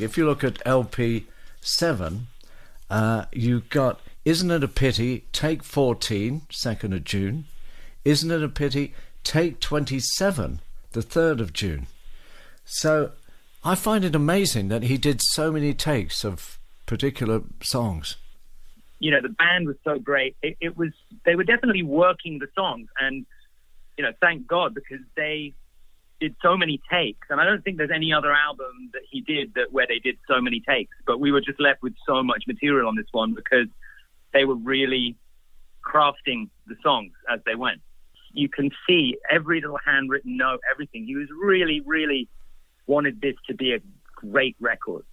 If you look at LP 7, uh, you got Isn't It a Pity, Take 14, 2nd of June. Isn't It a Pity, Take 27, the 3rd of June. So I find it amazing that he did so many takes of particular songs. You know, the band was so great. It, it was they were definitely working the songs, and you know, thank God because they did so many takes. And I don't think there's any other album that he did that where they did so many takes. But we were just left with so much material on this one because they were really crafting the songs as they went. You can see every little handwritten note, everything. He was really, really wanted this to be a great record.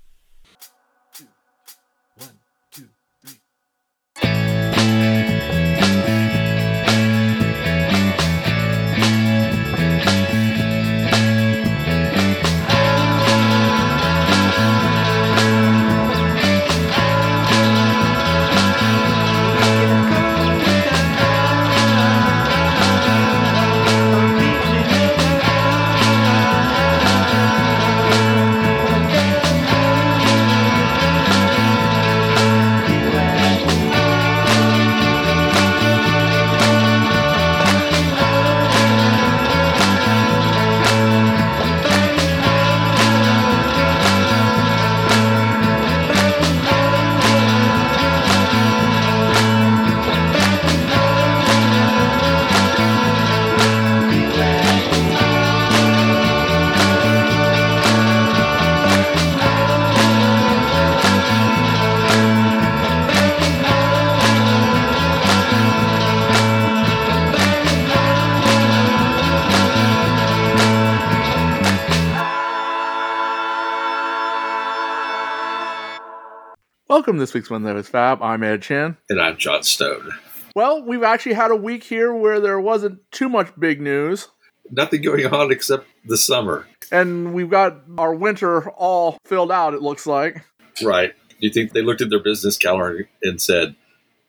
Welcome to this week's One That Was Fab. I'm Ed Chan. And I'm John Stone. Well, we've actually had a week here where there wasn't too much big news. Nothing going on except the summer. And we've got our winter all filled out, it looks like. Right. Do you think they looked at their business calendar and said,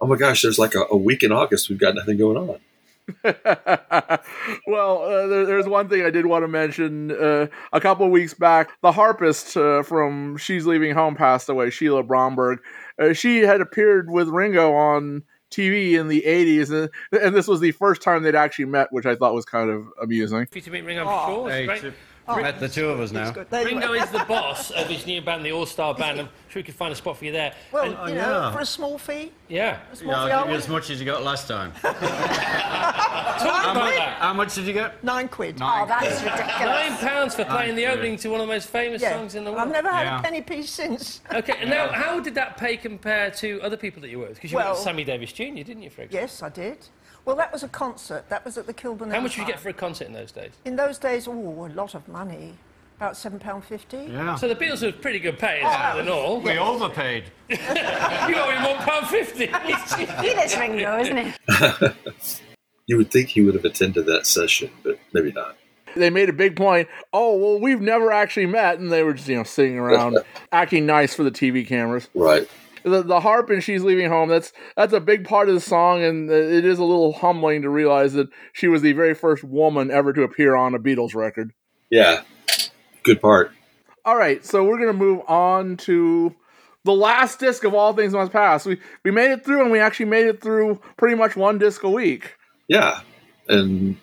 oh my gosh, there's like a, a week in August, we've got nothing going on? well, uh, there, there's one thing I did want to mention. Uh, a couple weeks back, the harpist uh, from She's Leaving Home passed away, Sheila Bromberg. Uh, she had appeared with Ringo on TV in the 80s, and, and, this was the first time they'd actually met, which I thought was kind of amusing. to meet Ringo oh, before. Hey, Oh, Met the two of us now. Ringo is the boss of his new band, the All Star Band. I'm sure we could find a spot for you there. Well, and, you oh, know, yeah. for a small fee. Yeah. A small yeah, fee, as much as you got last time. Talk how, about that. How much did you get? Nine quid. Nine. Oh, that's ridiculous. Nine pounds for playing the opening to one of the most famous yeah. songs in the world. I've never had a penny piece since. Okay, now how did that pay compare to other people that you worked with? Because you well, worked with Sammy Davis Jr., didn't you, for example? Yes, I did. Well, that was a concert. That was at the Kilburn. How much did you get for a concert in those days? In those days, oh, a lot of money. About £7.50. Yeah. So the Beatles were pretty good payers, oh, than all. We overpaid. you got him £1.50. he lives Ringo, isn't he? you would think he would have attended that session, but maybe not. They made a big point. Oh well, we've never actually met, and they were just you know sitting around acting nice for the TV cameras. Right. The, the harp and she's leaving home. That's that's a big part of the song, and it is a little humbling to realize that she was the very first woman ever to appear on a Beatles record. Yeah, good part. All right, so we're gonna move on to the last disc of all things must pass. We we made it through, and we actually made it through pretty much one disc a week. Yeah, and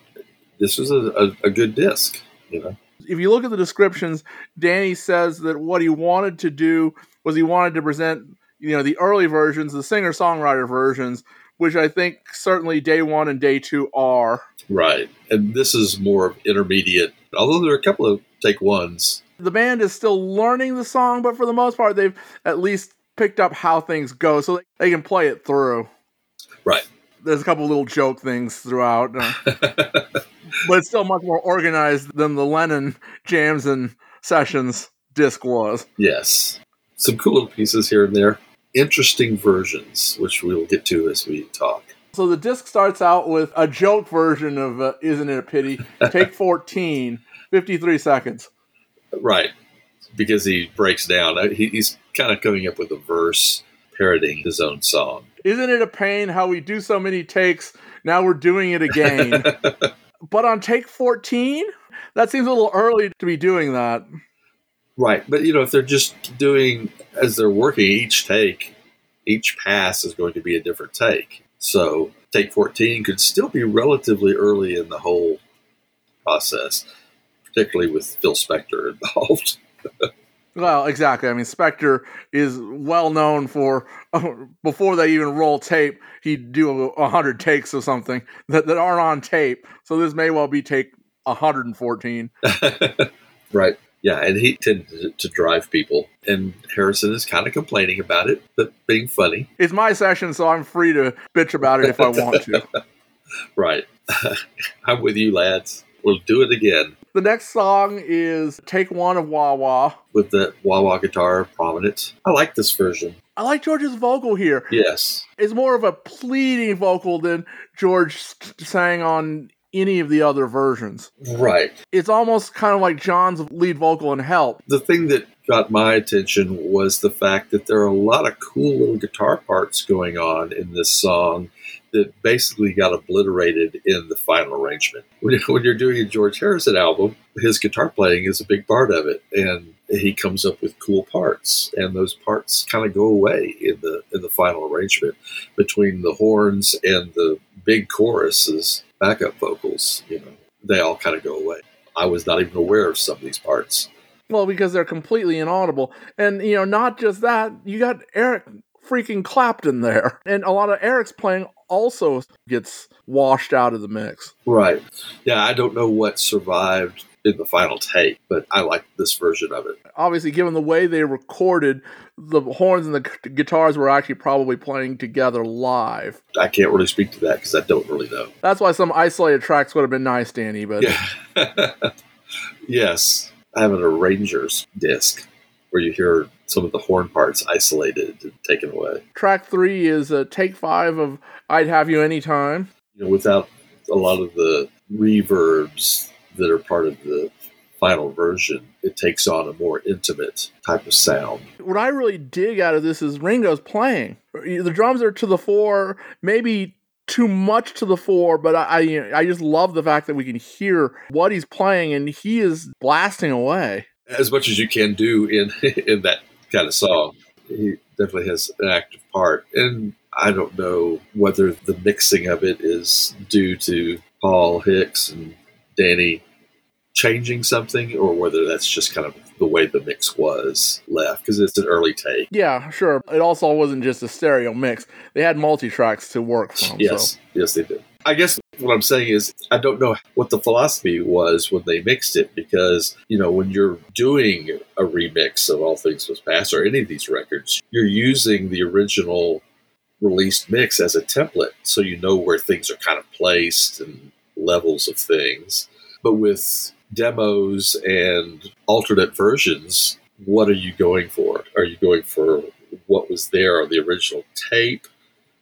this was a, a, a good disc. You know, if you look at the descriptions, Dhani says that what he wanted to do was he wanted to present you know the early versions, the singer songwriter versions, which I think certainly day one and day two are. Right, and this is more intermediate. Although there are a couple of take ones. The band is still learning the song, but for the most part, they've at least picked up how things go so they can play it through. Right. There's a couple little joke things throughout, uh, but it's still much more organized than the Lennon jams and sessions disc was. Yes. Some cool little pieces here and there. Interesting versions, which we will get to as we talk. So the disc starts out with a joke version of uh, Isn't It a Pity? Take 14 53 seconds. Right. Because he breaks down. Uh, he's kind of coming up with a verse parodying his own song. Isn't it a pain how we do so many takes? Now we're doing it again. but on take 14, that seems a little early to be doing that. Right, but you know, if they're just doing as they're working each take, each pass is going to be a different take. So take 14 could still be relatively early in the whole process, particularly with Phil Spector involved. Well, exactly. I mean, Spector is well known for uh, before they even roll tape, he'd do a hundred takes of something that, that aren't on tape. So this may well be take 114. right. Yeah, and he tended to, drive people, and Harrison is kind of complaining about it, but being funny. It's my session, so I'm free to bitch about it if I want to. right. I'm with you, lads. We'll do it again. The next song is Take One of Wah Wah. With the wah wah guitar prominent. I like this version. I like George's vocal here. Yes. It's more of a pleading vocal than George sang on any of the other versions. Right. It's almost kind of like John's lead vocal in Help. The thing that got my attention was the fact that there are a lot of cool little guitar parts going on in this song that basically got obliterated in the final arrangement. When, when you're doing a George Harrison album, his guitar playing is a big part of it, and he comes up with cool parts, and those parts kind of go away in the in the final arrangement between the horns and the big choruses, backup vocals. You know, they all kind of go away. I was not even aware of some of these parts. Well, because they're completely inaudible. And, you know, not just that, you got Eric freaking Clapton there. And a lot of Eric's playing also gets washed out of the mix. Right. Yeah, I don't know what survived in the final take, but I like this version of it. Obviously, given the way they recorded, the horns and the guitars were actually probably playing together live. I can't really speak to that because I don't really know. That's why some isolated tracks would have been nice, Dhani. But yeah. yes, I have an arranger's disc where you hear some of the horn parts isolated and taken away. Track three is a take five of "I'd Have You Anytime." You know, without a lot of the reverbs that are part of the final version, it takes on a more intimate type of sound. What I really dig out of this is Ringo's playing. The drums are to the fore, maybe too much to the fore, but I, I, I just love the fact that we can hear what he's playing, and he is blasting away as much as you can do in in that kind of song. He definitely has an active part, and I don't know whether the mixing of it is due to Paul Hicks and Dhani changing something or whether that's just kind of the way the mix was left because it's an early take. Yeah, sure. It also wasn't just a stereo mix. They had multi tracks to work from. Yes, so. yes, they did. I guess what I'm saying is I don't know what the philosophy was when they mixed it because you know when you're doing a remix of All Things Must Pass or any of these records, you're using the original released mix as a template so you know where things are kind of placed and levels of things. But with demos and alternate versions, what are you going for? Are you going for what was there on the original tape?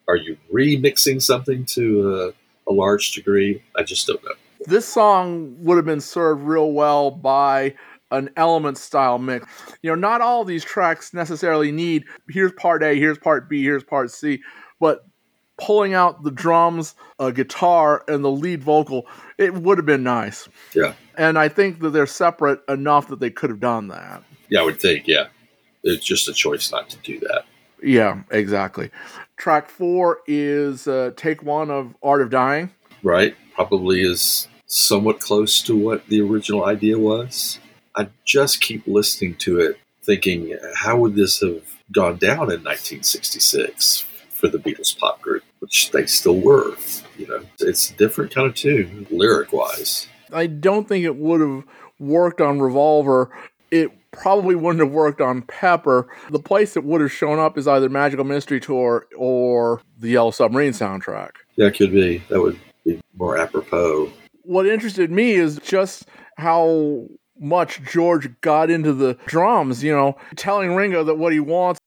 Are you remixing something to a, a large degree? I just don't know. This song would have been served real well by an element style mix. You know, not all these tracks necessarily need here's part A, here's part B, here's part C, but pulling out the drums, a guitar, and the lead vocal, it would have been nice. Yeah. And I think that they're separate enough that they could have done that. Yeah, I would think, yeah. It's just a choice not to do that. Yeah, exactly. Track four is uh, take one of Art of Dying. Right. Probably is somewhat close to what the original idea was. I just keep listening to it thinking, how would this have gone down in 1966 for the Beatles pop group, which they still were? You know, it's a different kind of tune, lyric wise. I don't think it would have worked on Revolver. It probably wouldn't have worked on Pepper. The place it would have shown up is either Magical Mystery Tour or the Yellow Submarine soundtrack. Yeah, it could be. That would be more apropos. What interested me is just how much George got into the drums, you know, telling Ringo that what he wants.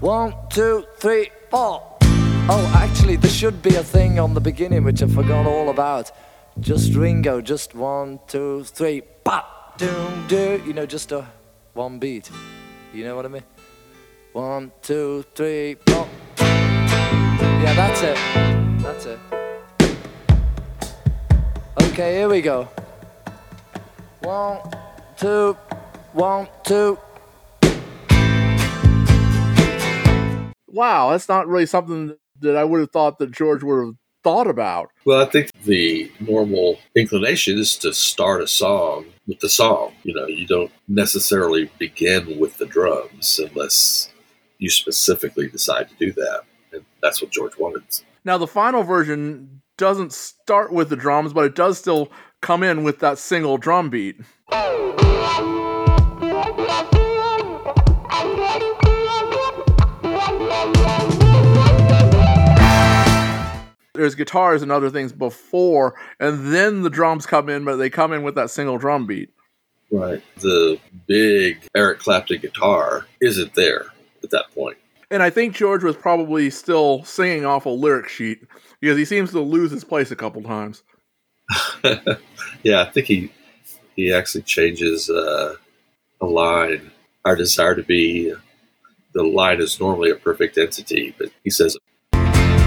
One, two, three, four. Oh, actually, there should be a thing on the beginning which I forgot all about. Just Ringo, just one, two, three, pop, doom, do. You know, just a one beat. You know what I mean? One, two, three, four. Yeah, that's it. That's it. Okay, here we go. One, two, one, two. Wow, that's not really something that I would have thought that George would have thought about. Well, I think the normal inclination is to start a song with the song. You know, you don't necessarily begin with the drums unless you specifically decide to do that. And that's what George wanted. Now, the final version doesn't start with the drums, but it does still come in with that single drum beat. There's guitars and other things before, and then the drums come in, but they come in with that single drum beat. Right. The big Eric Clapton guitar isn't there at that point. And I think George was probably still singing off a lyric sheet because he seems to lose his place a couple times. yeah, I think he he actually changes uh, a line. Our desire to be the line is normally a perfect entity, but he says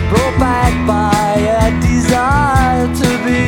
brought back by a desire to be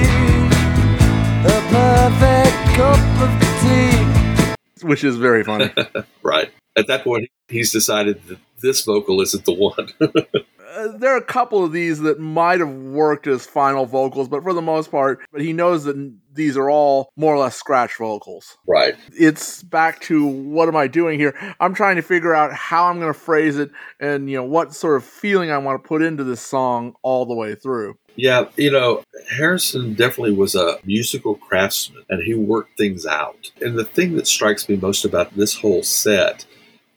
the perfect cup of tea. Which is very funny. right. At that point, he's decided that this vocal isn't the one. uh, there are a couple of these that might have worked as final vocals, but for the most part, but he knows that these are all more or less scratch vocals. Right. It's back to what am I doing here? I'm trying to figure out how I'm going to phrase it and you know what sort of feeling I want to put into this song all the way through. Yeah, you know, Harrison definitely was a musical craftsman and he worked things out. And the thing that strikes me most about this whole set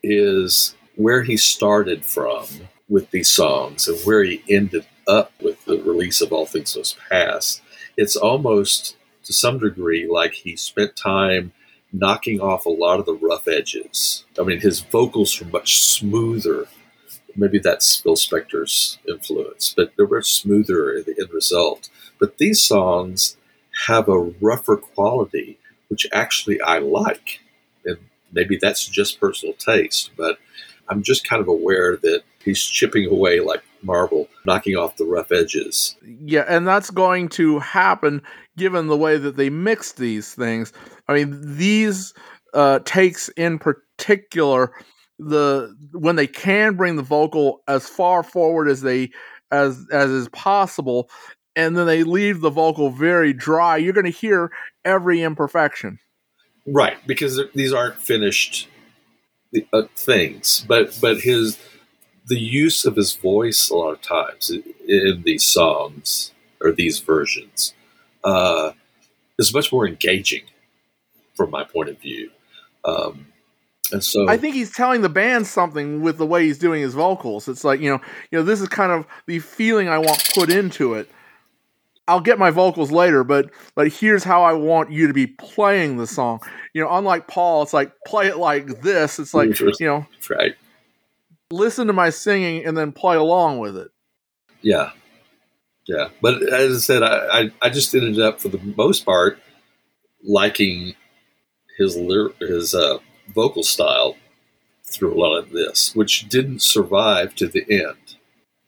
is where he started from with these songs and where he ended up with the release of All Things Must Pass. It's almost to some degree like he spent time knocking off a lot of the rough edges. I mean, his vocals were much smoother. Maybe that's Phil Spector's influence, but they were smoother in the end result. But these songs have a rougher quality, which actually I like. And maybe that's just personal taste, but I'm just kind of aware that he's chipping away like marble, knocking off the rough edges. Yeah, and that's going to happen given the way that they mix these things. I mean, these uh, takes in particular, the when they can bring the vocal as far forward as they as as is possible, and then they leave the vocal very dry. You're going to hear every imperfection. Right, because these aren't finished uh, things, but but his the use of his voice a lot of times in these songs or these versions uh, is much more engaging from my point of view. Um, and so I think he's telling the band something with the way he's doing his vocals. It's like, you know, you know, this is kind of the feeling I want put into it. I'll get my vocals later, but but here's how I want you to be playing the song. You know, unlike Paul, it's like play it like this. It's like you know, right. Listen to my singing and then play along with it. Yeah, yeah. But as I said, I I, I just ended up for the most part liking his his uh, vocal style through a lot of this, which didn't survive to the end.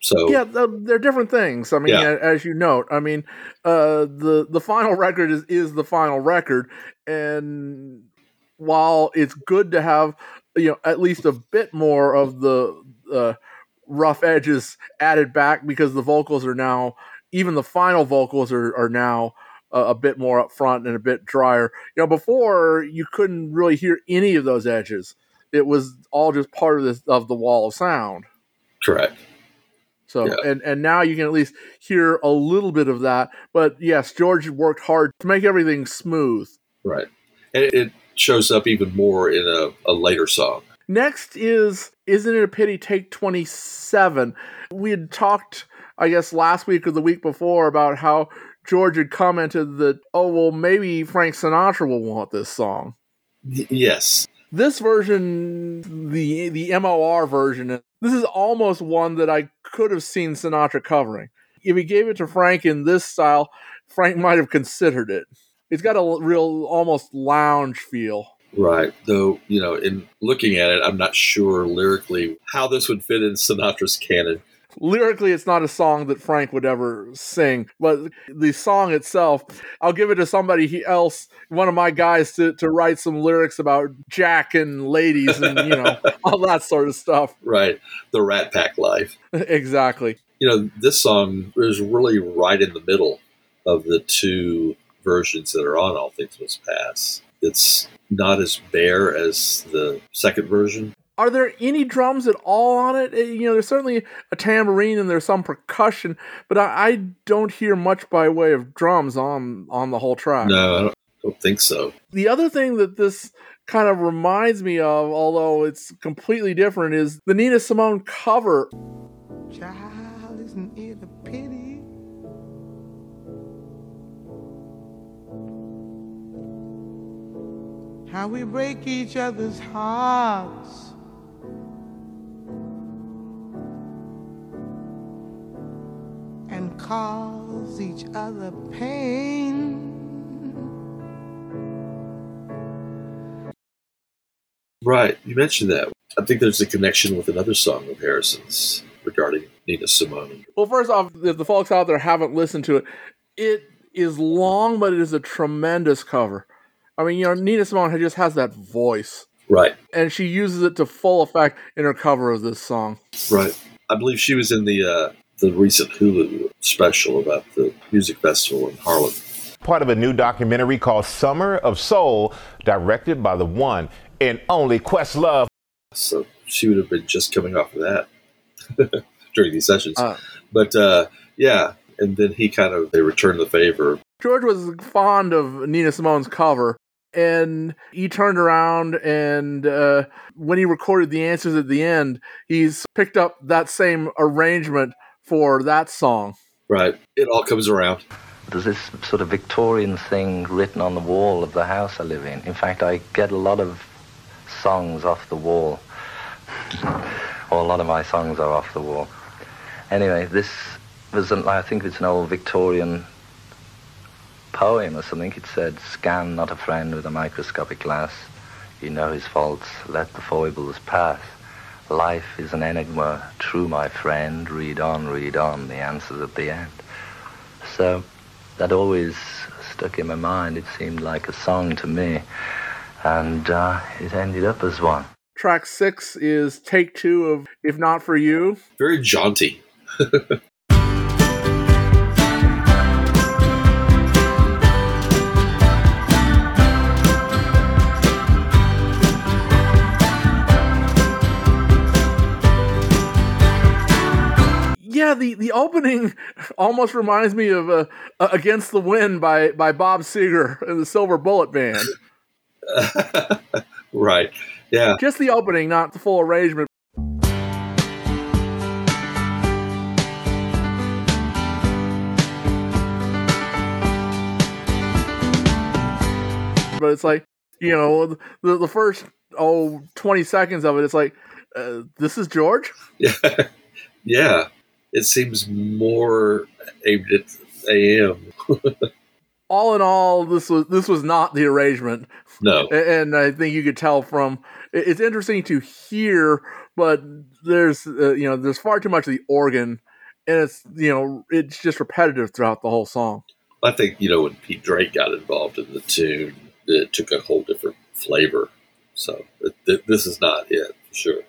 So yeah, they're different things. I mean, yeah. as you note, I mean, uh, the the final record is is the final record, and while it's good to have you know at least a bit more of the uh, rough edges added back because the vocals are now even the final vocals are are now a, a bit more up front and a bit drier. You know, before you couldn't really hear any of those edges. It was all just part of this of the wall of sound. Correct. So yeah. and and now you can at least hear a little bit of that. But yes, George worked hard to make everything smooth. Right, and it shows up even more in a, a later song. Next is "Isn't It a Pity?" Take twenty seven. We had talked, I guess, last week or the week before about how George had commented that, oh well, maybe Frank Sinatra will want this song. Yes. This version, the the MOR version, this is almost one that I could have seen Sinatra covering. If he gave it to Frank in this style, Frank might have considered it. It's got a real almost lounge feel. Right. Though, you know, in looking at it, I'm not sure lyrically how this would fit in Sinatra's canon. Lyrically it's not a song that frank would ever sing but the song itself i'll give it to somebody else one of my guys to, to write some lyrics about jack and ladies and you know all that sort of stuff Right. The Rat Pack life. exactly You know, this song is really right in the middle of the two versions that are on All Things Must Pass. It's not as bare as the second version. Are there any drums at all on it? Uh, You know, there's certainly a tambourine and there's some percussion, but I, I don't hear much by way of drums on on the whole track. No, I don't, don't think so. The other thing that this kind of reminds me of, although it's completely different, is the Nina Simone cover. Child, isn't it a pity? How we break each other's hearts. And cause each other pain. Right. You mentioned that. I think there's a connection with another song of Harrison's regarding Nina Simone. Well, first off, if the folks out there haven't listened to it, it is long, but it is a tremendous cover. I mean, you know, Nina Simone just has that voice. Right. And she uses it to full effect in her cover of this song. Right. I believe she was in the uh, the recent Hulu special about the music festival in Harlem. Part of a new documentary called Summer of Soul, directed by the one and only Questlove. So she would have been just coming off of that during these sessions. Uh. but uh, yeah, and then he kind of they returned the favor. George was fond of Nina Simone's cover, and he turned around and uh, when he recorded the answers at the end, he's picked up that same arrangement for that song. Right. It all comes around. There's this sort of Victorian thing written on the wall of the house I live in. In fact, I get a lot of songs off the wall. or a lot of my songs are off the wall. Anyway, this was, an, I think it's an old Victorian poem or something. It said, Scan not a friend with a microscopic glass. You know his faults, let the foibles pass. Life is an enigma, true, my friend. Read on, read on, the answer's at the end. So that always stuck in my mind. It seemed like a song to me, and uh, it ended up as one. Track six is take two of If Not For You. Very jaunty. Yeah, the, the opening almost reminds me of uh, uh, Against the Wind by, by Bob Seger and the Silver Bullet Band. right. Yeah. Just the opening, not the full arrangement. But it's like, you know, the, the first, oh, 20 seconds of it, it's like, uh, this is George? Yeah. yeah. It seems more aimed at AM. all in all, this was this was not the arrangement. No, and I think you could tell from it's interesting to hear, but there's uh, you know there's far too much of the organ, and it's you know it's just repetitive throughout the whole song. I think, you know, when Pete Drake got involved in the tune, it took a whole different flavor. So th- th- this is not it, for sure.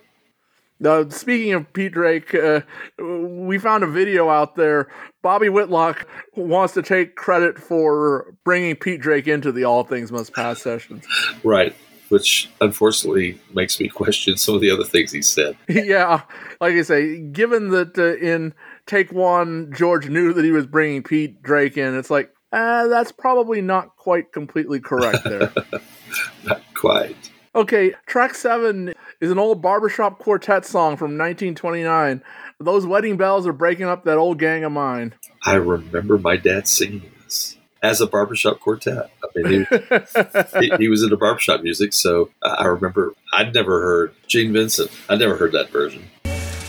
Now, speaking of Pete Drake, uh, we found a video out there. Bobby Whitlock wants to take credit for bringing Pete Drake into the All Things Must Pass sessions. Right. Which unfortunately makes me question some of the other things he said. yeah, like I say, given that uh, in take one, George knew that he was bringing Pete Drake in, it's like, uh, that's probably not quite completely correct there. Not quite. okay, track seven is an old barbershop quartet song from 1929. Those wedding bells are breaking up that old gang of mine. I remember my dad singing this as a barbershop quartet. I mean, he, he, he was into barbershop music, so I I remember I'd never heard Gene Vincent. I'd never heard that version.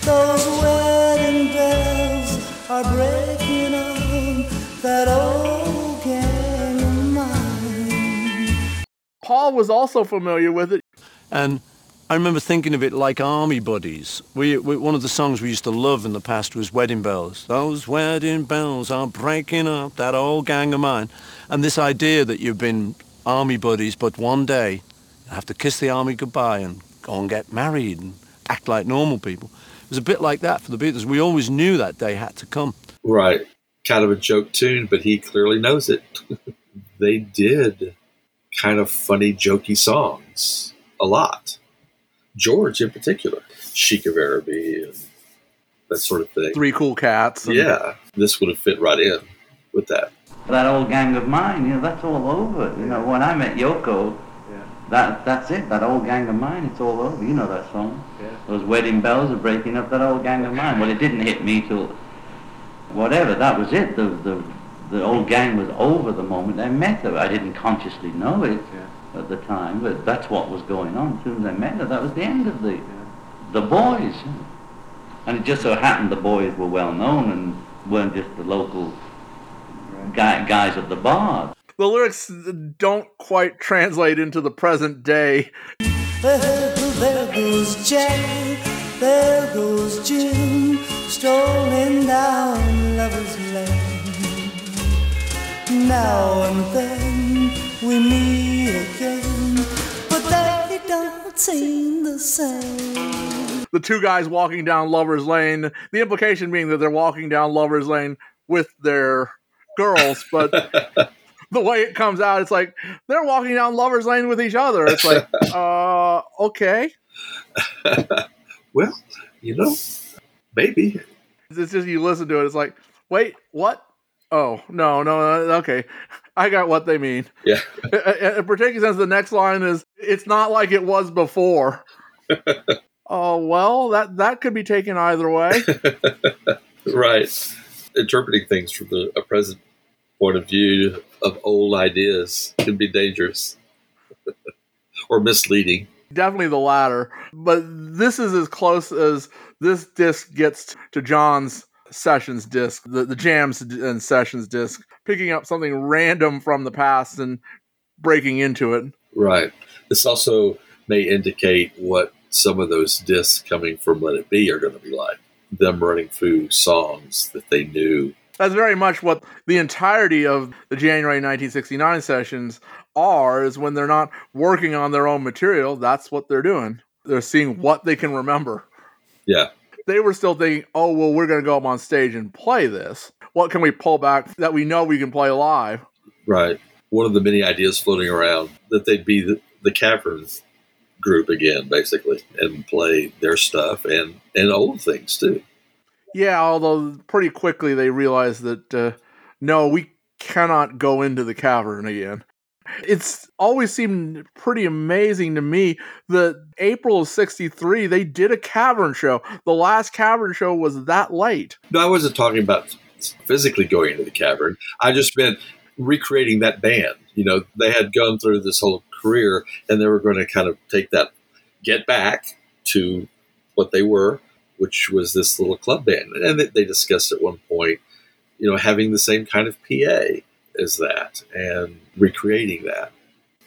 Those wedding bells are breaking on that old gang of mine. Paul was also familiar with it. And I remember thinking of it like army buddies. We, we, one of the songs we used to love in the past was Wedding Bells. Those wedding bells are breaking up that old gang of mine. And this idea that you've been army buddies, but one day you have to kiss the army goodbye and go and get married and act like normal people. It was a bit like that for the Beatles. We always knew that day had to come. Right. Kind of a joke tune, but he clearly knows it. they did kind of funny, jokey songs a lot. George, in particular, Sheik of Araby and that sort of thing. Three Cool Cats. and- Yeah, this would have fit right in with that. That old gang of mine, you know, that's all over. You know, when I met Yoko, that that's it. That old gang of mine, it's all over. You know that song. Yeah. Those wedding bells are breaking up that old gang of mine. Well, it didn't hit me till whatever. That was it. The the the old gang was over the moment I met her. I didn't consciously know it at the time, but that's what was going on. As soon as I met her, that was the end of the the boys. And it just so happened the boys were well known and weren't just the local guy, guys at the bar. The lyrics don't quite translate into the present day. Well, there goes Jack, there goes Jim, strolling down Lover's Lane. Now and then we meet again, but they don't seem the same. The two guys walking down Lover's Lane. The implication being that they're walking down Lover's Lane with their girls, but the way it comes out, it's like they're walking down Lover's Lane with each other. It's like, uh, okay. well, you know, maybe. It's just you listen to it. It's like, wait, what? Oh no, no, no, okay. I got what they mean. Yeah. In particular, since the next line is, "It's not like it was before." Oh well, that that could be taken either way. right. Interpreting things from the a present point of view of old ideas can be dangerous or misleading. Definitely the latter. But this is as close as this disc gets to John's sessions disc, the, the jams and sessions disc, picking up something random from the past and breaking into it. Right. This also may indicate what some of those discs coming from Let It Be are going to be like. Them running through songs that they knew. That's very much what the entirety of the January 1969 sessions are, is when they're not working on their own material, that's what they're doing. They're seeing what they can remember. Yeah. They were still thinking, oh, well, we're going to go up on stage and play this. What can we pull back that we know we can play live? Right. One of the many ideas floating around that they'd be the, the Caverns group again, basically, and play their stuff and, and old things too. Yeah, although pretty quickly they realized that uh, no, we cannot go into the cavern again. It's always seemed pretty amazing to me that April of 63, they did a cavern show. The last cavern show was that late. No, I wasn't talking about physically going into the cavern. I just meant recreating that band. You know, they had gone through this whole career and they were going to kind of take that, get back to what they were, which was this little club band. And they discussed at one point, you know, having the same kind of PA as that and recreating that.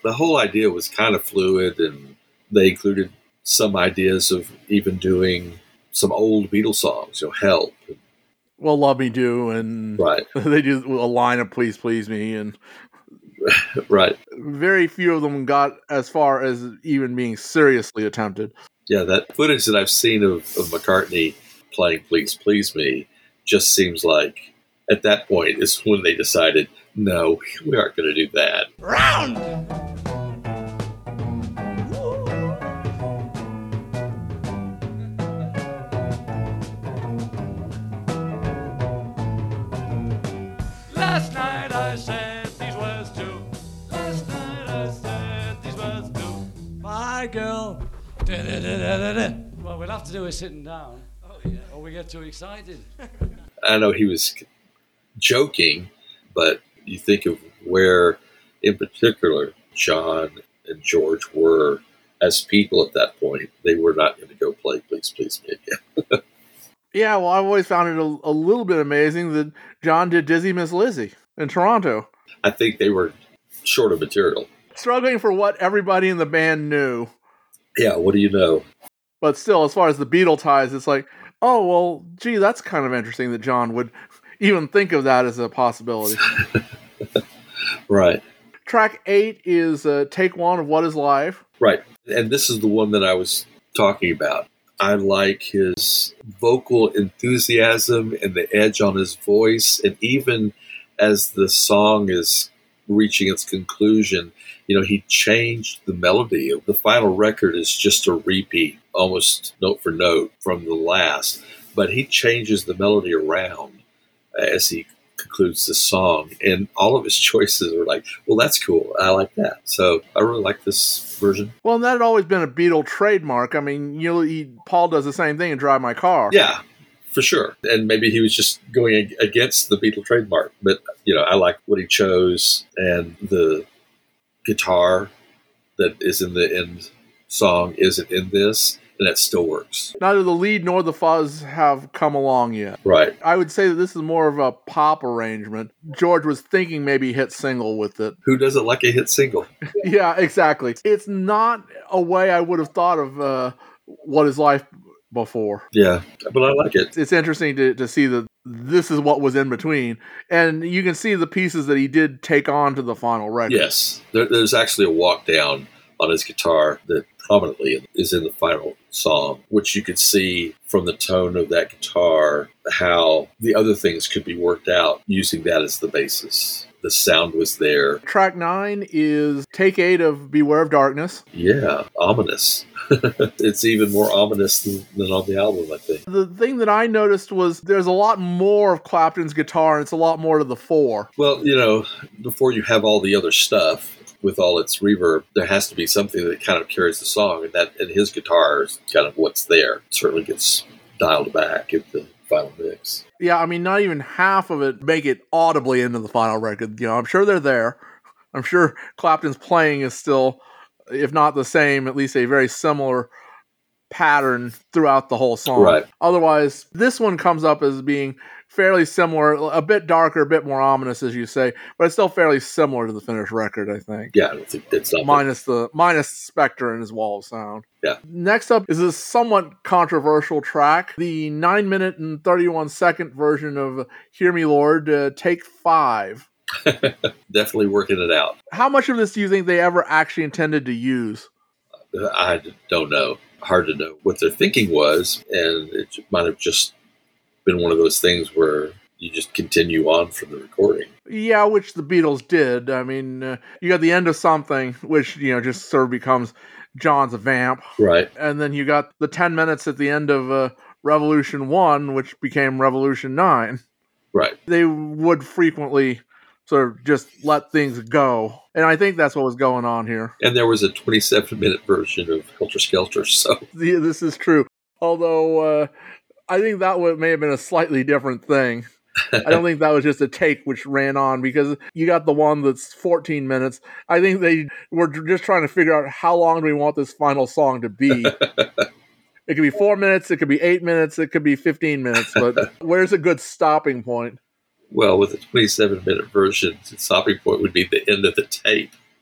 The whole idea was kind of fluid and they included some ideas of even doing some old Beatles songs, you know, Help. Well, Love Me Do, and right. they do a line of Please Please Me, and right. Very few of them got as far as even being seriously attempted. Yeah, that footage that I've seen of, of McCartney playing Please Please Me just seems like at that point is when they decided, no, we aren't going to do that. Round! Last night I said these words too. Last night I said these words too. My girl. Da-da-da-da-da-da. Well, we'll have to do it sitting down. Oh, yeah. Or we get too excited. I know he was joking, but you think of where, in particular, John and George were as people at that point. They were not going to go play Please Please Me again. yeah, well, I've always found it a, a, little bit amazing that John did Dizzy Miss Lizzy in Toronto. I think they were short of material. Struggling for what everybody in the band knew. Yeah, what do you know? But still, as far as the Beatle ties, it's like, oh well, gee, that's kind of interesting that John would even think of that as a possibility. Right. Track eight is uh, take one of What Is Life. Right. And this is the one that I was talking about. I like his vocal enthusiasm and the edge on his voice. And even as the song is reaching its conclusion, you know, he changed the melody. The final record is just a repeat, almost note for note from the last, but he changes the melody around as he concludes the song. And all of his choices are like, well, that's cool. I like that. So I really like this version. Well, and that had always been a Beatle trademark. I mean, you know, he, Paul does the same thing in Drive My Car. Yeah, for sure. And maybe he was just going against the Beatle trademark. But, you know, I like what he chose and the guitar that is in the end song isn't in this. And that still works. Neither the lead nor the fuzz have come along yet. Right. I would say that this is more of a pop arrangement. George was thinking maybe hit single with it. Who doesn't like a hit single? yeah, exactly. It's not a way I would have thought of uh, what is life before. Yeah, but I like it. It's interesting to, to see that this is what was in between. And you can see the pieces that he did take on to the final record. Yes. There, there's actually a walk down on his guitar that prominently is in the final song, which you could see from the tone of that guitar how the other things could be worked out using that as the basis. The sound was there. Track nine is take eight of Beware of Darkness. Yeah, ominous. it's even more ominous than, than on the album, I think. The thing that I noticed was there's a lot more of Clapton's guitar and it's a lot more to the fore. Well, you know, before you have all the other stuff with all its reverb, there has to be something that kind of carries the song, and that and his guitar is kind of what's there. It certainly gets dialed back in the final mix. Yeah, I mean, not even half of it make it audibly into the final record. You know, I'm sure they're there. I'm sure Clapton's playing is still, if not the same, at least a very similar pattern throughout the whole song. Right. Otherwise, this one comes up as being fairly similar, a bit darker, a bit more ominous, as you say, but it's still fairly similar to the finished record, I think. Yeah, it's not minus the minus Spector and his wall of sound. Yeah. Next up is a somewhat controversial track, the nine minute and thirty one second version of "Hear Me, Lord." Uh, take five. Definitely working it out. How much of this do you think they ever actually intended to use? I don't know. Hard to know what their thinking was, and it might have just been one of those things where you just continue on from the recording. Yeah, which the Beatles did. I mean, uh, you got the end of something, which you know just sort of becomes John's a vamp, Right. and then you got the ten minutes at the end of uh, Revolution One, which became Revolution Nine. Right. They would frequently sort of just let things go, and I think that's what was going on here. And there was a 27 minute version of Helter Skelter, so The- This is true, although uh, I think that would, may have been a slightly different thing. I don't think that was just a take which ran on because you got the one that's 14 minutes. I think they were just trying to figure out how long do we want this final song to be. it could be four minutes, it could be eight minutes, it could be 15 minutes, but where's a good stopping point? well, with a 27 minute version, the stopping point would be the end of the tape.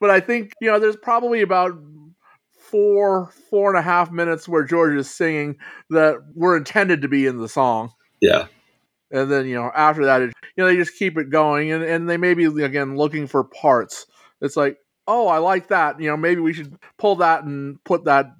but I think you know there's probably about four four and a half minutes where George is singing that were intended to be in the song. Yeah. And then you know after that, it, you know they just keep it going, and and they may be again looking for parts. It's like, oh, I like that. You know, maybe we should pull that and put that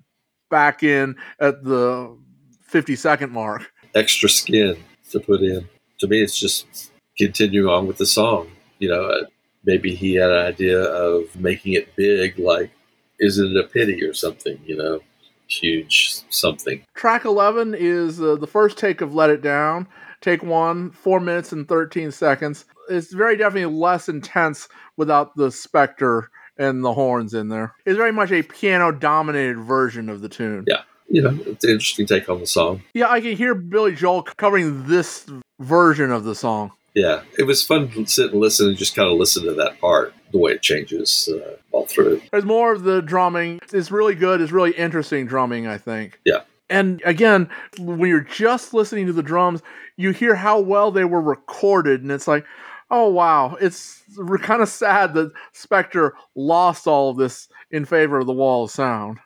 back in at the fifty second mark. Extra skin to put in. To me, it's just continuing on with the song. You know, uh, maybe he had an idea of making it big, like, isn't it a pity or something, you know? Huge something. Track 11 is uh, the first take of Let It Down. Take one, four minutes and 13 seconds. It's very definitely less intense without the Spector and the horns in there. It's very much a piano dominated version of the tune. Yeah. You know, it's an interesting take on the song. Yeah, I can hear Billy Joel covering this version of the song. Yeah. It was fun to sit and listen and just kind of listen to that part, the way it changes uh, all through. There's more of the drumming. It's really good. It's really interesting drumming, I think. Yeah. And again, when you're just listening to the drums, you hear how well they were recorded, and it's like, Oh wow, it's kind of sad that Spector lost all of this in favor of the Wall of Sound.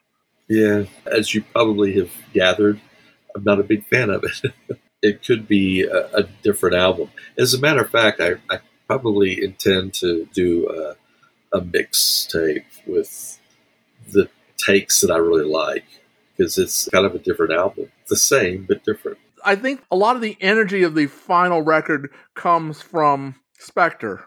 Yeah, as you probably have gathered, I'm not a big fan of it. it could be a, a, different album. As a matter of fact, I, I probably intend to do a, a mixtape with the takes that I really like because it's kind of a different album. The same, but different. I think a lot of the energy of the final record comes from Spector.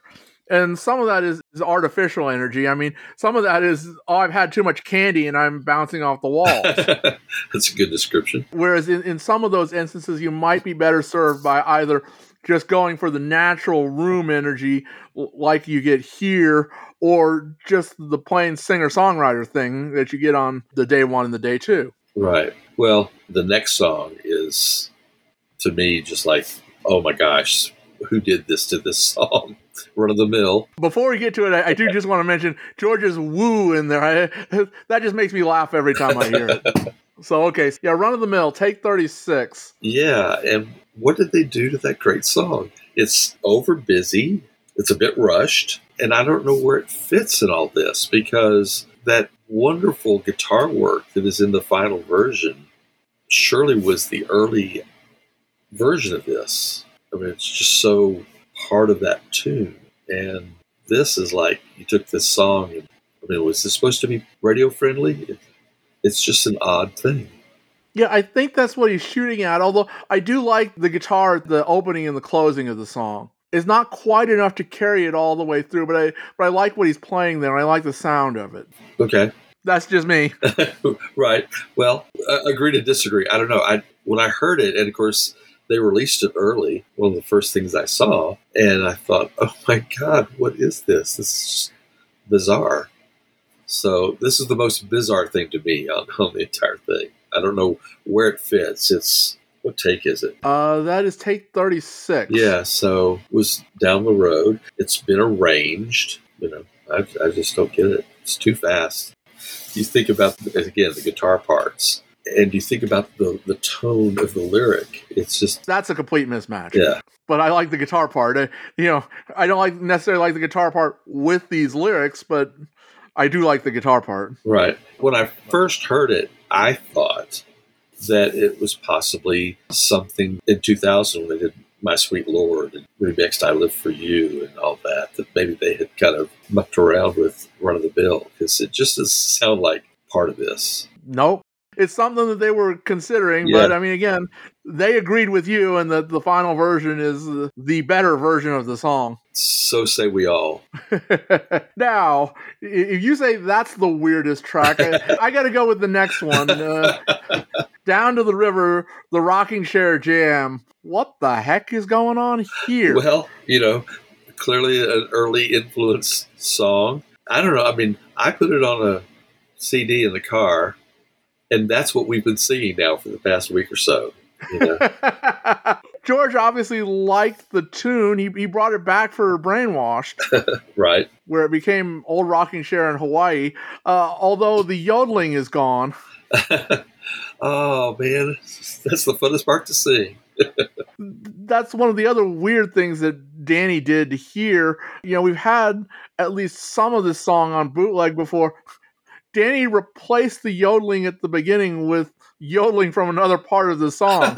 And some of that is, is artificial energy. I mean, some of that is, oh, I've had too much candy and I'm bouncing off the walls. That's a good description. Whereas in, in some of those instances, you might be better served by either just going for the natural room energy like you get here or just the plain singer songwriter thing that you get on the day one and the day two. Right. Well, the next song is to me just like, oh my gosh, who did this to this song? Run of the mill. Before we get to it, I, I do just want to mention George's woo in there. I, that just makes me laugh every time I hear it. so, okay. Yeah, Run of the Mill, take 36. Yeah. And what did they do to that great song? It's over busy, it's a bit rushed, and I don't know where it fits in all this because that wonderful guitar work that is in the final version surely was the early version of this. I mean, it's just so part of that tune. And this is like you took this song and I mean, was this supposed to be radio friendly? It, it's just an odd thing. Yeah, I think that's what he's shooting at. Although I do like the guitar, the opening and the closing of the song. It's not quite enough to carry it all the way through, but I but I like what he's playing there. I like the sound of it. Okay, that's just me. right. Well, uh, agree to disagree. I don't know. I when I heard it, and of course they released it early. One of the first things I saw, and I thought, "Oh my God, what is this? This is bizarre." So this is the most bizarre thing to me on, on the entire thing. I don't know where it fits. It's what take is it? Uh, that is take thirty six. Yeah, so it was down the road. It's been arranged. You know, I, I just don't get it. It's too fast. You think about again the guitar parts and you think about the the tone of the lyric it's just that's a complete mismatch yeah but i like the guitar part I, you know i don't like necessarily like the guitar part with these lyrics but i do like the guitar part right when i first heard it i thought that it was possibly something in 2000 when they did my sweet lord and remixed i live for you and all that that maybe they had kind of mucked around with run of the mill because it just doesn't sound like part of this nope it's something that they were considering, yeah. but I mean, again, they agreed with you, and the the final version is the better version of the song. So say we all. now, if you say that's the weirdest track, I, I got to go with the next one. Uh, Down to the river, the rocking chair jam. What the heck is going on here? Well, you know, clearly an early influence song. I don't know. I mean, I put it on a CD in the car and that's what we've been seeing now for the past week or so. You know? George obviously liked the tune. He, he brought it back for Brainwashed. right. Where it became Old Rocking Chair in Hawaii. Uh, although the yodeling is gone. oh, man. That's the funnest part to sing. That's one of the other weird things that Dhani did to here. You know, we've had at least some of this song on bootleg before. Dhani replaced the yodeling at the beginning with yodeling from another part of the song.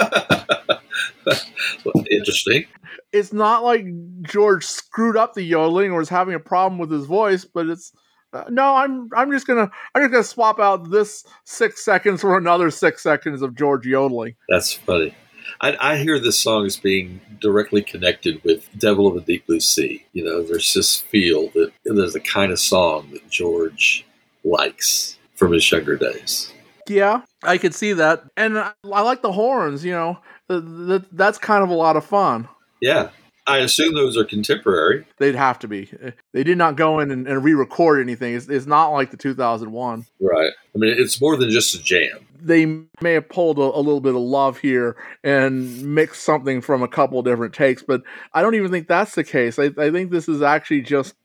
Interesting. It's not like George screwed up the yodeling or was having a problem with his voice, but it's uh, no. I'm I'm just gonna I'm just gonna swap out this six seconds for another six seconds of George yodeling. That's funny. I, I, hear this song as being directly connected with Devil of the Deep Blue Sea. You know, there's this feel that there's the kind of song that George likes from his younger days. Yeah, I could see that, and I, I like the horns. You know, the, that's kind of a lot of fun. Yeah, I assume those are contemporary. They'd have to be. They did not go in and, and re-record anything. It's, it's, not like the 2001. Right. I mean, it's more than just a jam. They may have pulled a, a little bit of love here and mixed something from a couple different takes, but I don't even think that's the case. I, I think this is actually just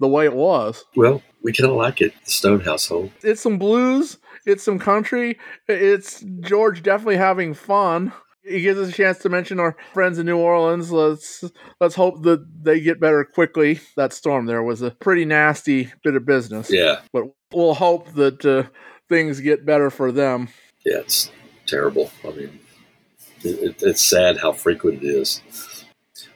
the way it was. Well, we kind of like it, the Stone household. It's some blues, it's some country, it's George definitely having fun. It gives us a chance to mention our friends in New Orleans. Let's let's hope that they get better quickly. That storm there was a pretty nasty bit of business. Yeah. But we'll hope that uh, things get better for them. Yeah, it's terrible. I mean, it, it, it's sad how frequent it is.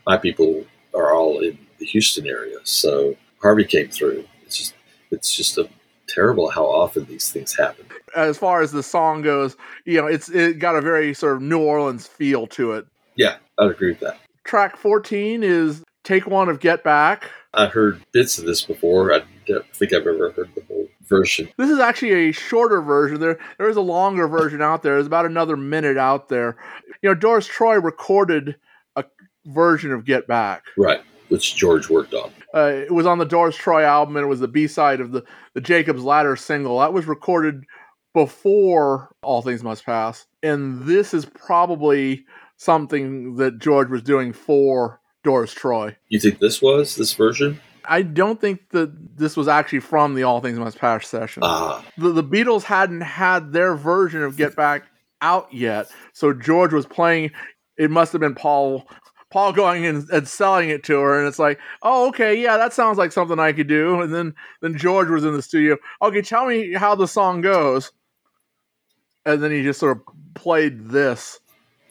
My people are all in the Houston area, so Harvey came through. It's just, it's just a terrible how often these things happen. As far as the song goes, you know, it's it got a very sort of New Orleans feel to it. Yeah, I'd agree with that. Track 14 is Take One of Get Back. I heard bits of this before. I don't think I've ever heard the whole version. This is actually a shorter version. There, there is a longer version out there. There's about another minute out there. You know, Doris Troy recorded a version of Get Back. Right, which George worked on. Uh, it was on the Doris Troy album, and it was the B side of the the Jacob's Ladder single. That was recorded before All Things Must Pass, and this is probably something that George was doing for Doris Troy. You think this was this version? I don't think that this was actually from the All Things Must Pass session. Ah, The, the Beatles hadn't had their version of Get Back out yet, so George was playing. It must have been Paul. Paul going and, and selling it to her, and it's like, oh, okay, yeah, that sounds like something I could do. And then then George was in the studio. Okay, tell me how the song goes. And then he just sort of played this.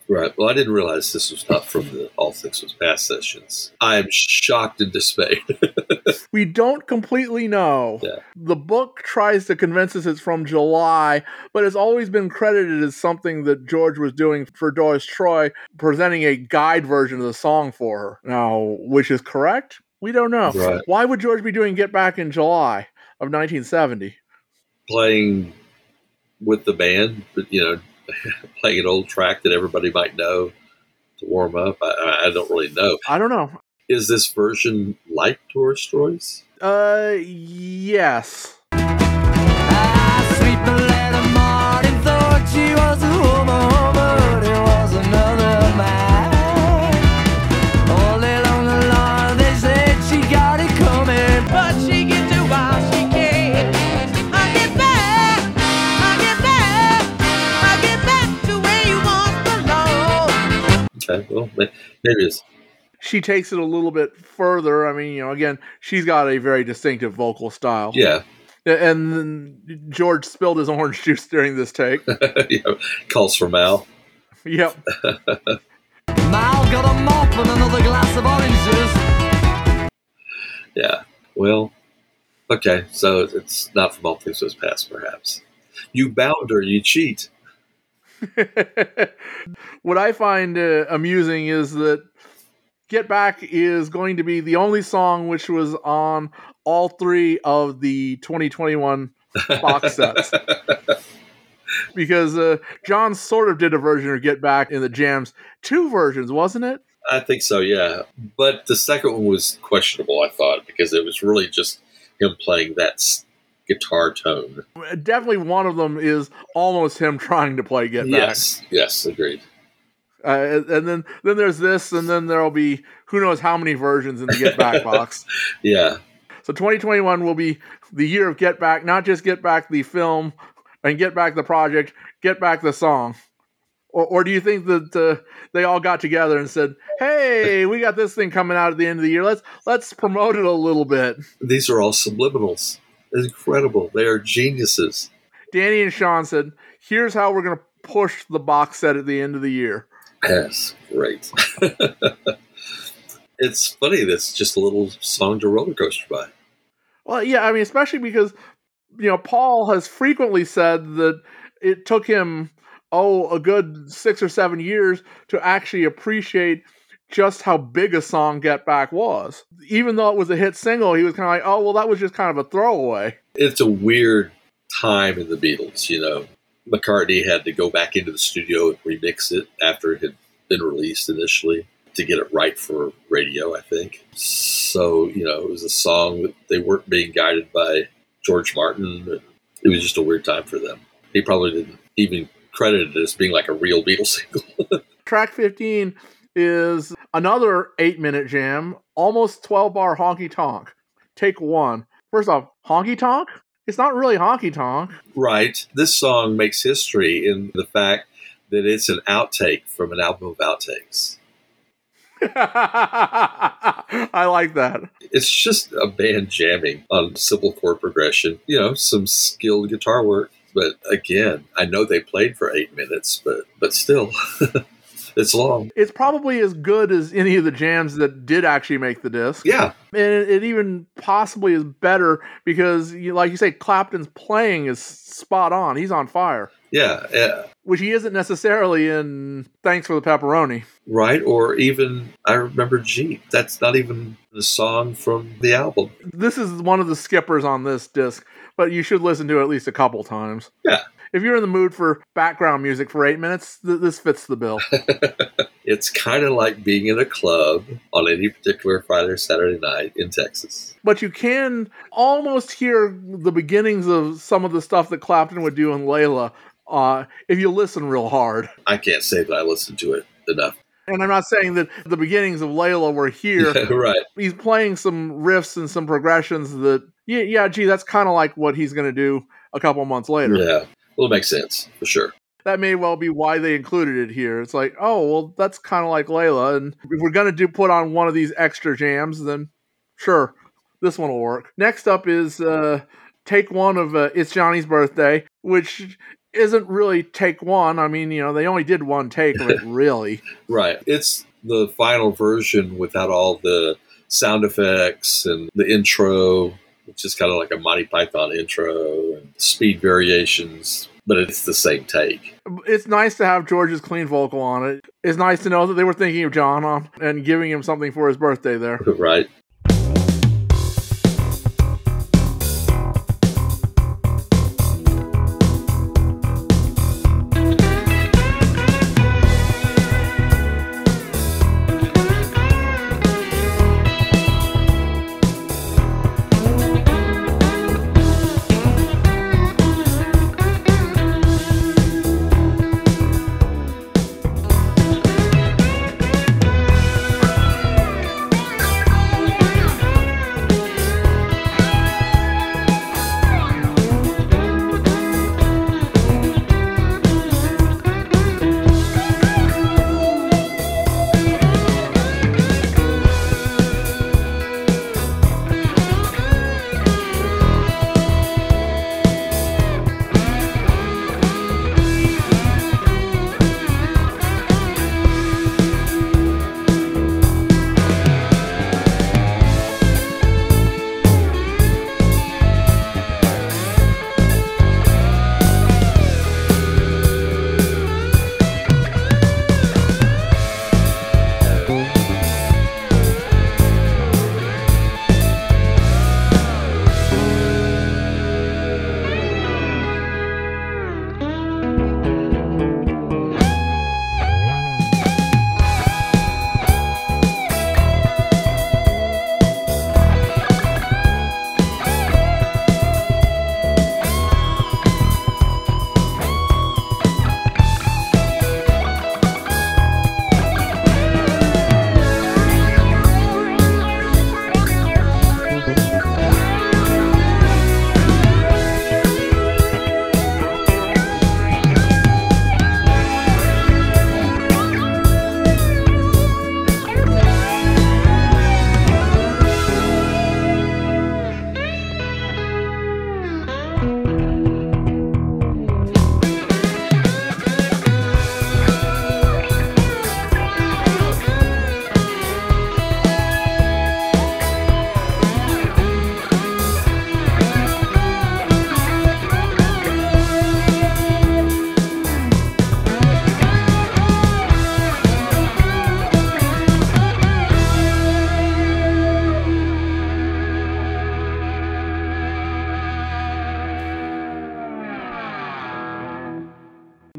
Right. Well, I didn't realize this was not from the All Things Was Past sessions. I am shocked and dismayed. We don't completely know. Yeah. The book tries to convince us it's from July, but it's always been credited as something that George was doing for Doris Troy, presenting a guide version of the song for her. Now, which is correct? We don't know. Right. Why would George be doing Get Back in July of 1970? playing with the band, but you know, playing an old track that everybody might know to warm up. I- I, I don't really know. I don't know. Is this version like Doris Troy's? Uh, yes. May- it's She takes it a little bit further. I mean, you know, again, she's got a very distinctive vocal style. yeah. And then George spilled his orange juice during this take. you know, calls for Mal. Yep. Mal got a mop and another glass of oranges. Yeah. Well, okay. So it's not from All Things Was Past, perhaps. You bound her, you cheat. what I find uh, amusing is that Get Back is going to be the only song which was on all three of the 2021 box sets. because uh, John sort of did a version of Get Back in the jams. Two versions, wasn't it? I think so, yeah. But the second one was questionable, I thought, because it was really just him playing that guitar tone. Definitely one of them is almost him trying to play Get Back. Yes, yes, agreed. Uh, and then then there's this, and then there'll be who knows how many versions in the Get Back box. Yeah. So 2021 will be the year of Get Back, not just Get Back the film and Get Back the project, Get Back the song. Or, or do you think that uh, they all got together and said, "Hey, we got this thing coming out at the end of the year. Let's let's promote it a little bit." These are all subliminals. Incredible. They are geniuses. Dhani and Sean said, "Here's how we're going to push the box set at the end of the year." Yes, great. it's funny that's just a little song to roller coaster by. Well, yeah, I mean, especially because you know Paul has frequently said that it took him oh a good six or seven years to actually appreciate just how big a song Get Back was. Even though it was a hit single, he was kind of like, oh well, that was just kind of a throwaway. It's a weird time in the Beatles, you know. McCartney had to go back into the studio and remix it after it had been released initially to get it right for radio, I think. So, you know, it was a song that they weren't being guided by George Martin. It was just a weird time for them. He probably didn't even credit it as being like a real Beatles single. Track 15 is another eight minute jam, almost 12 bar honky tonk. Take one. First off, honky tonk? It's not really honky tonk. Right. This song makes history in the fact that it's an outtake from an album of outtakes. I like that. It's just a band jamming on simple chord progression, you know, some skilled guitar work. But again, I know they played for eight minutes, but but still, it's long. It's probably as good as any of the jams that did actually make the disc. Yeah. And it, it even possibly is better because, you, like you say, Clapton's playing is spot on. He's on fire, Yeah, yeah, which he isn't necessarily in Thanks for the Pepperoni. right. Or even I remember Jeep. That's not even the song from the album. This is one of the skippers on this disc, but you should listen to it at least a couple times. Yeah. If you're in the mood for background music for eight minutes, th- this fits the bill. It's kind of like being in a club on any particular Friday or Saturday night in Texas. but you can almost hear the beginnings of some of the stuff that Clapton would do in Layla uh, if you listen real hard. I can't say that I listened to it enough. And I'm not saying that the beginnings of Layla were here. Right. He's playing some riffs and some progressions that, yeah, yeah gee, that's kind of like what he's going to do a couple months later. Yeah. Well, it makes sense for sure. That may well be why they included it here. It's like, oh, well, that's kind of like Layla. And if we're going to do put on one of these extra jams, then sure, this one will work. Next up is uh, take one of uh, It's Johnny's Birthday, which isn't really take one. I mean, you know, they only did one take of it, really. Right. It's the final version without all the sound effects and the intro, which is kind of like a Monty Python intro and speed variations, but it's the same take. It's nice to have George's clean vocal on it. It's nice to know that they were thinking of John on and giving him something for his birthday there. Right.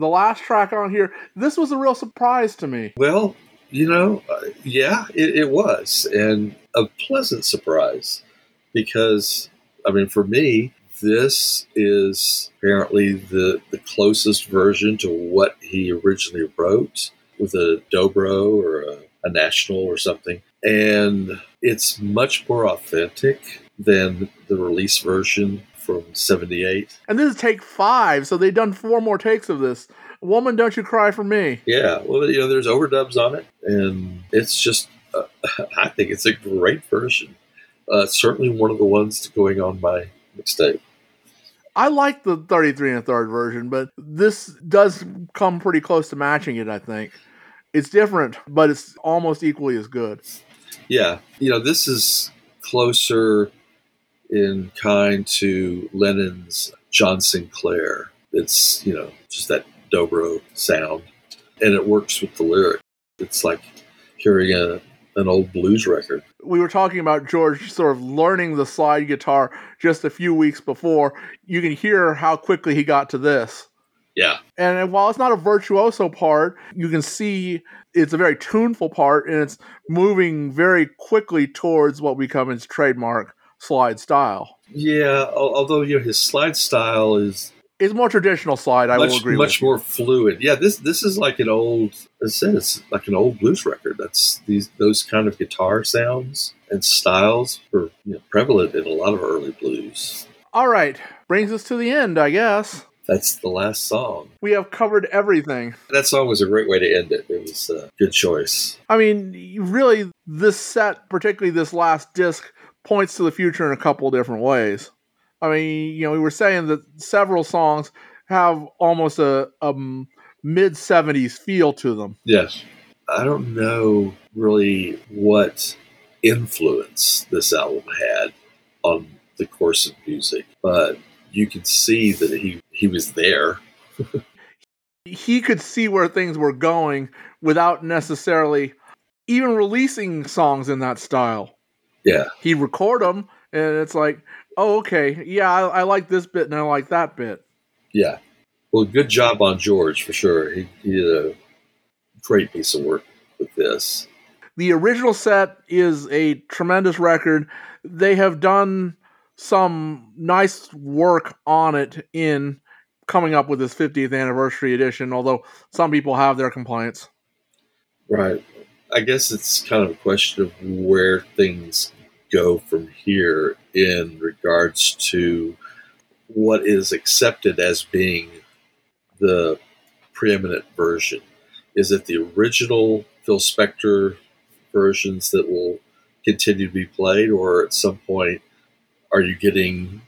The last track on here, this was a real surprise to me. Well, you know, uh, yeah, it, it was, and a pleasant surprise because, I mean, for me, this is apparently the the closest version to what he originally wrote with a dobro or a, a national or something, and it's much more authentic than the release version from '78. And this is take five, so they've done four more takes of this Woman, Don't You Cry for Me. Yeah, well, you know, there's overdubs on it, and it's just, uh, I think it's a great version. Uh, certainly one of the ones going on my mixtape. I like the 33 and a third version, but this does come pretty close to matching it, I think. It's different, but it's almost equally as good. Yeah, you know, this is closer in kind to Lennon's John Sinclair. It's, you know, just that dobro sound, and it works with the lyric. It's like hearing a, an old blues record. We were talking about George sort of learning the slide guitar just a few weeks before. You can hear how quickly he got to this. Yeah. And while it's not a virtuoso part, you can see it's a very tuneful part and it's moving very quickly towards what becomes trademark slide style. Yeah, although you know his slide style is is more traditional slide, I much will agree much with. you. more fluid. Yeah, this this is like an old. I said, it's like an old blues record. That's these those kind of guitar sounds and styles were you know, prevalent in a lot of early blues. All right, brings us to the end, I guess. That's the last song. We have covered everything. That song was a great way to end it. It was a good choice. I mean, really, this set, particularly this last disc, points to the future in a couple different ways. I mean, you know, we were saying that several songs have almost a, a mid 70s feel to them. Yes. I don't know really what influence this album had on the course of music, but you can see that he, he was there. He could see where things were going without necessarily even releasing songs in that style. Yeah. He'd record them, and it's like, oh, okay, yeah, I, I like this bit and I like that bit. Yeah. Well, good job on George for sure. He, he did a great piece of work with this. The original set is a tremendous record. They have done some nice work on it in coming up with this 50th anniversary edition, although some people have their complaints. Right. I guess it's kind of a question of where things go from here in regards to what is accepted as being the preeminent version. Is it the original Phil Spector versions that will continue to be played, or at some point are you getting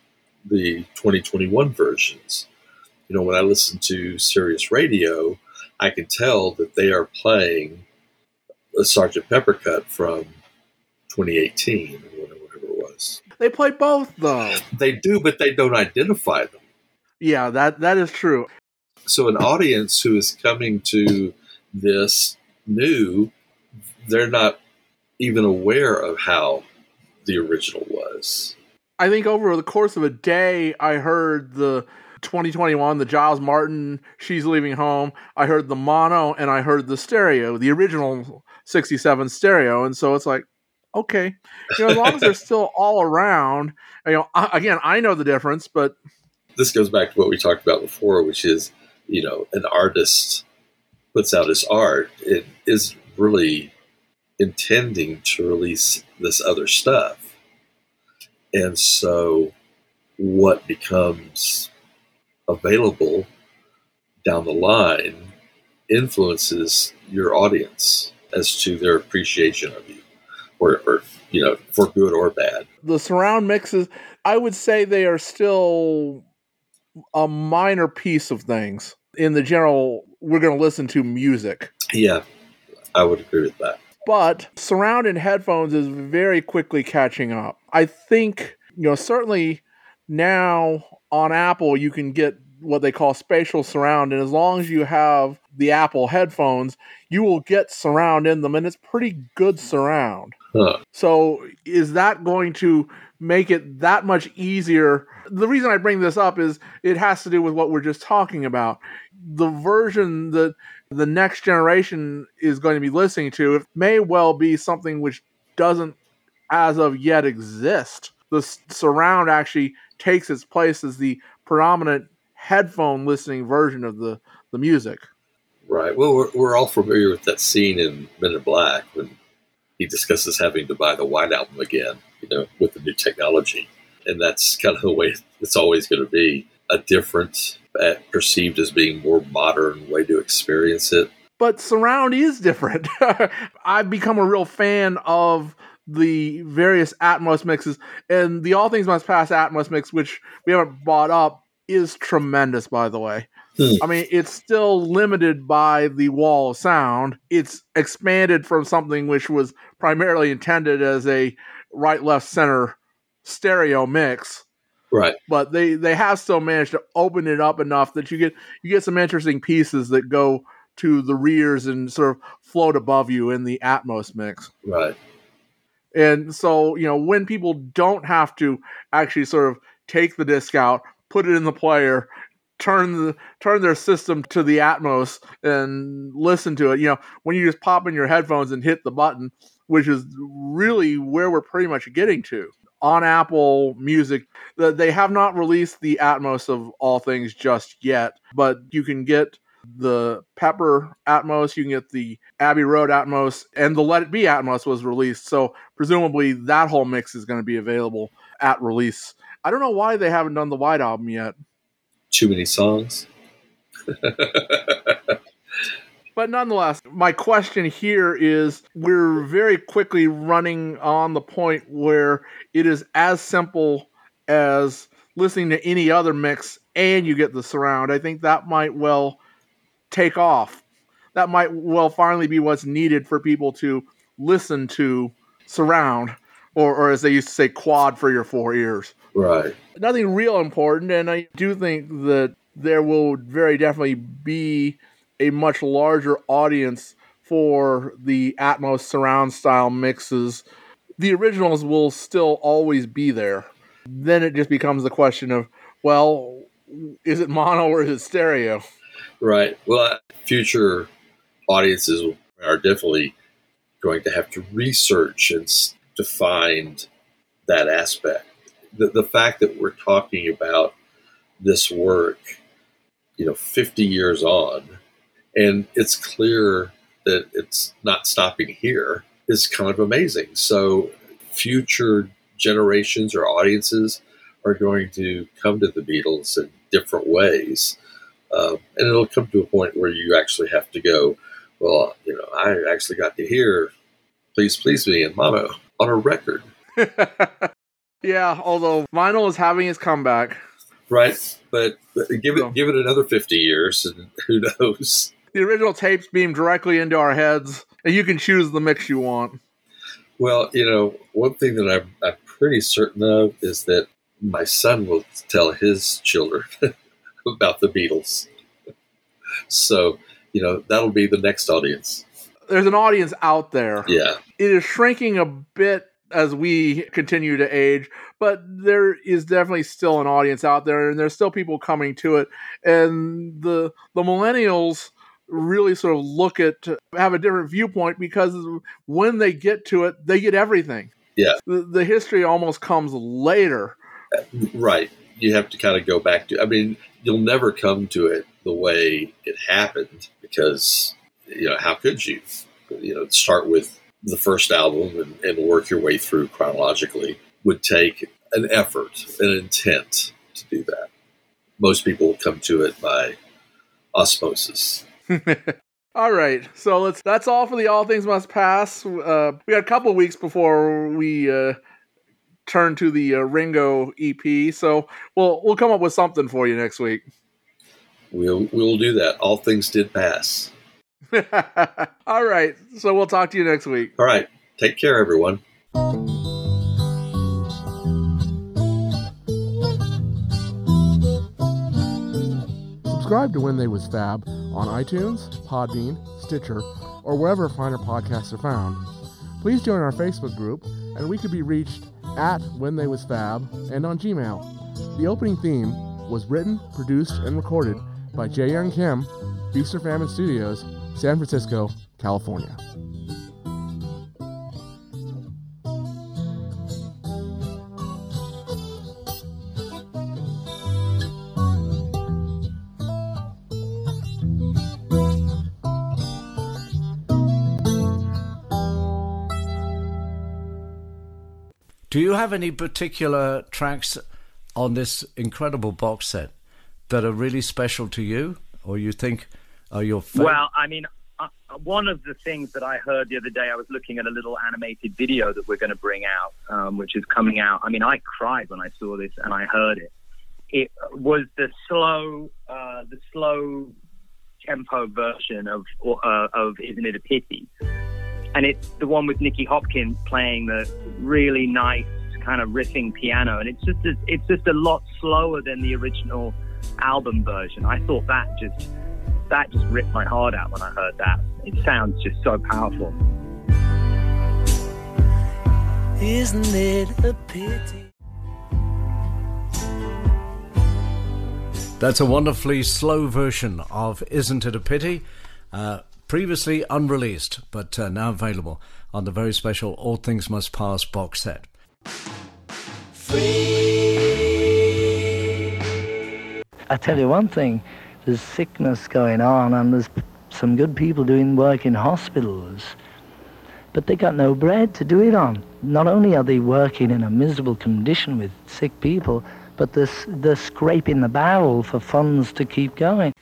the 2021 versions? You know, when I listen to Sirius Radio, I can tell that they are playing a Sergeant Pepper cut from 2018 or whatever it was. They play both, though. They do, but they don't identify them. Yeah, that that is true. So an audience who is coming to this new, they're not even aware of how the original was. I think over the course of a day, I heard the 2021, the Giles Martin, She's Leaving Home. I heard the mono and I heard the stereo, the original 67 stereo. And so it's like, okay, you know, as long as they're still all around, you know, I, again, I know the difference, but This goes back to what we talked about before, which is, you know, an artist puts out his art. It is really intending to release this other stuff. And so what becomes available down the line influences your audience as to their appreciation of you, or, or you know, for good or bad. the surround mixes, I would say they are still a minor piece of things in the general. We're going to listen to music. Yeah, I would agree with that. but surround in headphones is very quickly catching up. I think, you know, certainly now on Apple, you can get what they call spatial surround. And as long as you have the Apple headphones, you will get surround in them. And it's pretty good surround. Huh. So is that going to make it that much easier? The reason I bring this up is it has to do with what we're just talking about. The version that the next generation is going to be listening to it may well be something which doesn't as of yet exist. The s- surround actually takes its place as the predominant headphone listening version of the, the music. Right. Well, we're, we're all familiar with that scene in Men in Black when he discusses having to buy the White Album again, you know, with the new technology. And that's kind of the way it's always going to be. a different, perceived as being more modern way to experience it. But surround is different. I've become a real fan of the various Atmos mixes, and the All Things Must Pass Atmos mix, which we haven't bought up, is tremendous. By the way, Hmm. I mean it's still limited by the wall of sound. It's expanded from something which was primarily intended as a right, left, center stereo mix Right. but they they have still managed to open it up enough that you get you get some interesting pieces that go to the rears and sort of float above you in the Atmos mix. Right. And so, you know, when people don't have to actually sort of take the disc out, put it in the player, turn the turn their system to the Atmos and listen to it, you know, when you just pop in your headphones and hit the button, which is really where we're pretty much getting to. On Apple Music, th- they have not released the Atmos of all things just yet, but you can get the Pepper Atmos, you can get the Abbey Road Atmos, and the Let It Be Atmos was released. So presumably that whole mix is going to be available at release. I don't know why they haven't done the White Album yet. Too many songs. But nonetheless, my question here is we're very quickly running on the point where it is as simple as listening to any other mix and you get the surround. I think that might well take off. That might well finally be what's needed for people to listen to surround, or, or as they used to say, quad for your four ears Right. nothing real important, and I do think that there will very definitely be a much larger audience for the Atmos surround style mixes. The originals will still always be there. Then it just becomes the question of, well, is it mono or is it stereo? Right. Well, future audiences are definitely going to have to research and to find that aspect. The, the fact that we're talking about this work, you know, 50 years on, and it's clear that it's not stopping here is kind of amazing. So, future generations or audiences are going to come to the Beatles in different ways. Um, and it'll come to a point where you actually have to go, well, you know, I actually got to hear Please Please Me in mono on a record, Yeah, although vinyl is having its comeback. right? But, but give it give it another 50 years and who knows. The original tapes beam directly into our heads, and you can choose the mix you want. Well, you know, one thing that I'm, I'm pretty certain of is that my son will tell his children about the Beatles. So, you know, that'll be the next audience. There's an audience out there. Yeah. it is shrinking a bit as we continue to age, but there is definitely still an audience out there, and there's still people coming to it. And the the millennials really sort of look at have a different viewpoint because when they get to it, they get everything. Yeah. The, the history almost comes later. Right. You have to kind of go back to, I mean, you'll never come to it the way it happened because, you know, how could you? You know, start with the first album and, and work your way through chronologically would take an effort, an intent to do that. Most people come to it by osmosis. All right, so let's. That's all for the All Things Must Pass. Uh, we got a couple weeks before we uh, turn to the uh, Ringo EP, so we'll we'll come up with something for you next week. We'll, we'll do that. All things did pass. All right, so we'll talk to you next week. All right. Take care, everyone. Subscribe to When They Was Fab on iTunes, Podbean, Stitcher, or wherever finer podcasts are found. Please join our Facebook group, and we could be reached at When They Was Fab and on Gmail. The opening theme was written, produced, and recorded by Jae Young Kim, Feast or Famine Studios, San Francisco, California. Do you have any particular tracks on this incredible box set that are really special to you, or you think your? Well, I mean, uh, one of the things that I heard the other day, I was looking at a little animated video that we're going to bring out, um, which is coming out. I mean, I cried when I saw this and I heard it. It was the slow, uh, the slow tempo version of uh, of "Isn't It a Pity," and it's the one with Nicky Hopkins playing the really nice kind of riffing piano, and it's just a, it's just a lot slower than the original album version. I thought that just that just ripped my heart out when I heard that. It sounds just so powerful. Isn't it a pity? That's a wonderfully slow version of Isn't It a Pity? Uh, previously unreleased, but uh, now available on the very special All Things Must Pass box set. I tell you one thing, there's sickness going on and there's some good people doing work in hospitals, but they got no bread to do it on. Not only are they working in a miserable condition with sick people, but they're, they're scraping the barrel for funds to keep going.